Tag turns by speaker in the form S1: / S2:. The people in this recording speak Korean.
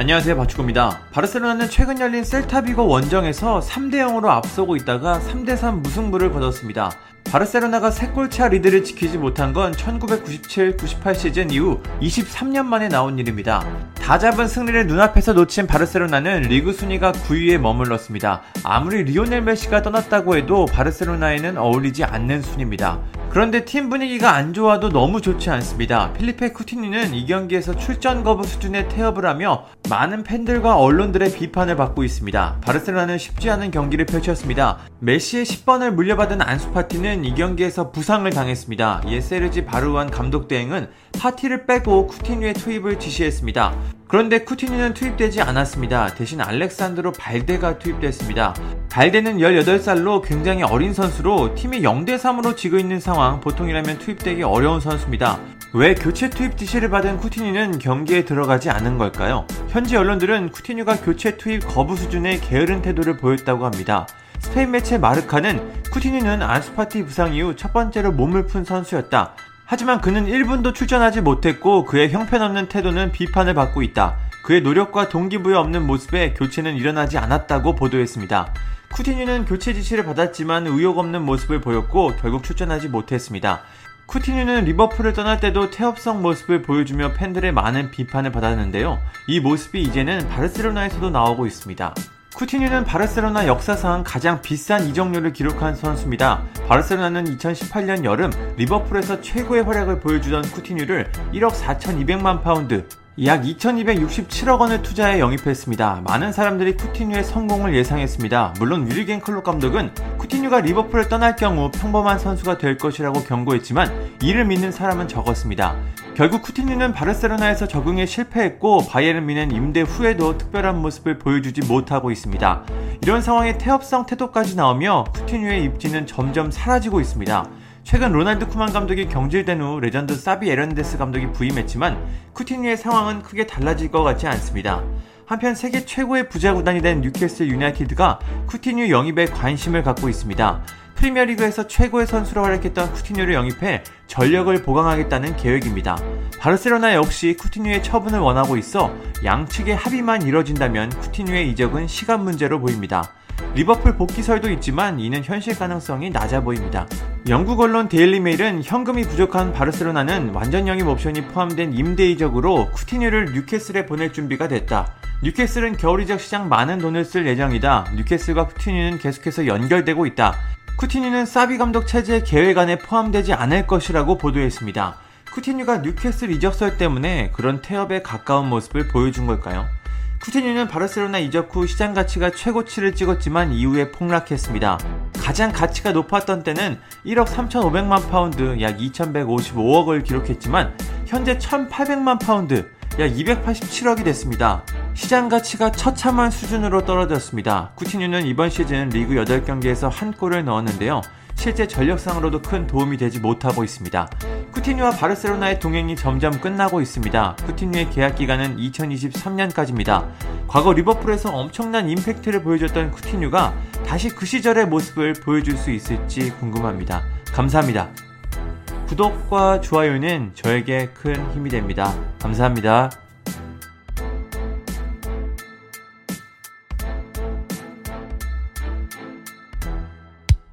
S1: 안녕하세요 바축구입니다. 바르셀로나는 최근 열린 셀타비고 원정에서 3대 0으로 앞서고 있다가 3대 3 무승부를 거뒀습니다. 바르셀로나가 3골차 리드를 지키지 못한 건 1997-98 시즌 이후 23년 만에 나온 일입니다. 다 잡은 승리를 눈앞에서 놓친 바르셀로나는 리그 순위가 9위에 머물렀습니다. 아무리 리오넬 메시가 떠났다고 해도 바르셀로나에는 어울리지 않는 순위입니다. 그런데 팀 분위기가 안 좋아도 너무 좋지 않습니다. 필리페 쿠티뉴는 이 경기에서 출전 거부 수준의 태업을 하며 많은 팬들과 언론들의 비판을 받고 있습니다. 바르셀로나는 쉽지 않은 경기를 펼쳤습니다. 메시의 10번을 물려받은 안수 파티는 이 경기에서 부상을 당했습니다. 이에 세르지 바르주안 감독 대행은 파티를 빼고 쿠티뉴의 투입을 지시했습니다. 그런데 쿠티뉴는 투입되지 않았습니다. 대신 알렉산드로 발데가 투입됐습니다. 발데는 18살로 굉장히 어린 선수로 팀이 0대3으로 지고 있는 상황, 보통이라면 투입되기 어려운 선수입니다. 왜 교체 투입 지시를 받은 쿠티뉴는 경기에 들어가지 않은 걸까요? 현지 언론들은 쿠티뉴가 교체 투입 거부 수준의 게으른 태도를 보였다고 합니다. 스페인 매체 마르카는 쿠티뉴는 안스파티 부상 이후 첫 번째로 몸을 푼 선수였다. 하지만 그는 1분도 출전하지 못했고 그의 형편없는 태도는 비판을 받고 있다. 그의 노력과 동기부여 없는 모습에 교체는 일어나지 않았다고 보도했습니다. 쿠티뉴는 교체 지시를 받았지만 의욕 없는 모습을 보였고 결국 출전하지 못했습니다. 쿠티뉴는 리버풀을 떠날 때도 태업성 모습을 보여주며 팬들의 많은 비판을 받았는데요. 이 모습이 이제는 바르셀로나에서도 나오고 있습니다. 쿠티뉴는 바르셀로나 역사상 가장 비싼 이적료를 기록한 선수입니다. 바르셀로나는 2018년 여름 리버풀에서 최고의 활약을 보여주던 쿠티뉴를 1억 4,200만 파운드, 약 2267억 원을 투자해 영입했습니다. 많은 사람들이 쿠티뉴의 성공을 예상했습니다. 물론 위르겐 클롭 감독은 쿠티뉴가 리버풀을 떠날 경우 평범한 선수가 될 것이라고 경고했지만 이를 믿는 사람은 적었습니다. 결국 쿠티뉴는 바르셀로나에서 적응에 실패했고 바이에른 미넨 임대 후에도 특별한 모습을 보여주지 못하고 있습니다. 이런 상황에 태업성 태도까지 나오며 쿠티뉴의 입지는 점점 사라지고 있습니다. 최근 로날드 쿠만 감독이 경질된 후 레전드 사비 에르난데스 감독이 부임했지만 쿠티뉴의 상황은 크게 달라질 것 같지 않습니다. 한편 세계 최고의 부자 구단이 된 뉴캐슬 유나이티드가 쿠티뉴 영입에 관심을 갖고 있습니다. 프리미어리그에서 최고의 선수로 활약했던 쿠티뉴를 영입해 전력을 보강하겠다는 계획입니다. 바르셀로나 역시 쿠티뉴의 처분을 원하고 있어 양측의 합의만 이뤄진다면 쿠티뉴의 이적은 시간 문제로 보입니다. 리버풀 복귀설도 있지만 이는 현실 가능성이 낮아 보입니다. 영국 언론 데일리 메일은 현금이 부족한 바르셀로나는 완전 영입 옵션이 포함된 임대 이적으로 쿠티뉴를 뉴캐슬에 보낼 준비가 됐다. 뉴캐슬은 겨울 이적 시장 많은 돈을 쓸 예정이다. 뉴캐슬과 쿠티뉴는 계속해서 연결되고 있다. 쿠티뉴는 사비 감독 체제 계획 안에 포함되지 않을 것이라고 보도했습니다. 쿠티뉴가 뉴캐슬 이적설 때문에 그런 태업에 가까운 모습을 보여준 걸까요? 쿠티뉴는 바르셀로나 이적 후 시장 가치가 최고치를 찍었지만 이후에 폭락했습니다. 가장 가치가 높았던 때는 1억 3,500만 파운드, 약 2,155억을 기록했지만 현재 1,800만 파운드, 약 287억이 됐습니다. 시장 가치가 처참한 수준으로 떨어졌습니다. 쿠티뉴는 이번 시즌 리그 8경기에서 한 골을 넣었는데요. 실제 전력상으로도 큰 도움이 되지 못하고 있습니다. 쿠티뉴와 바르셀로나의 동행이 점점 끝나고 있습니다. 쿠티뉴의 계약 기간은 2023년까지입니다. 과거 리버풀에서 엄청난 임팩트를 보여줬던 쿠티뉴가 다시 그 시절의 모습을 보여줄 수 있을지 궁금합니다. 감사합니다. 구독과 좋아요는 저에게 큰 힘이 됩니다. 감사합니다.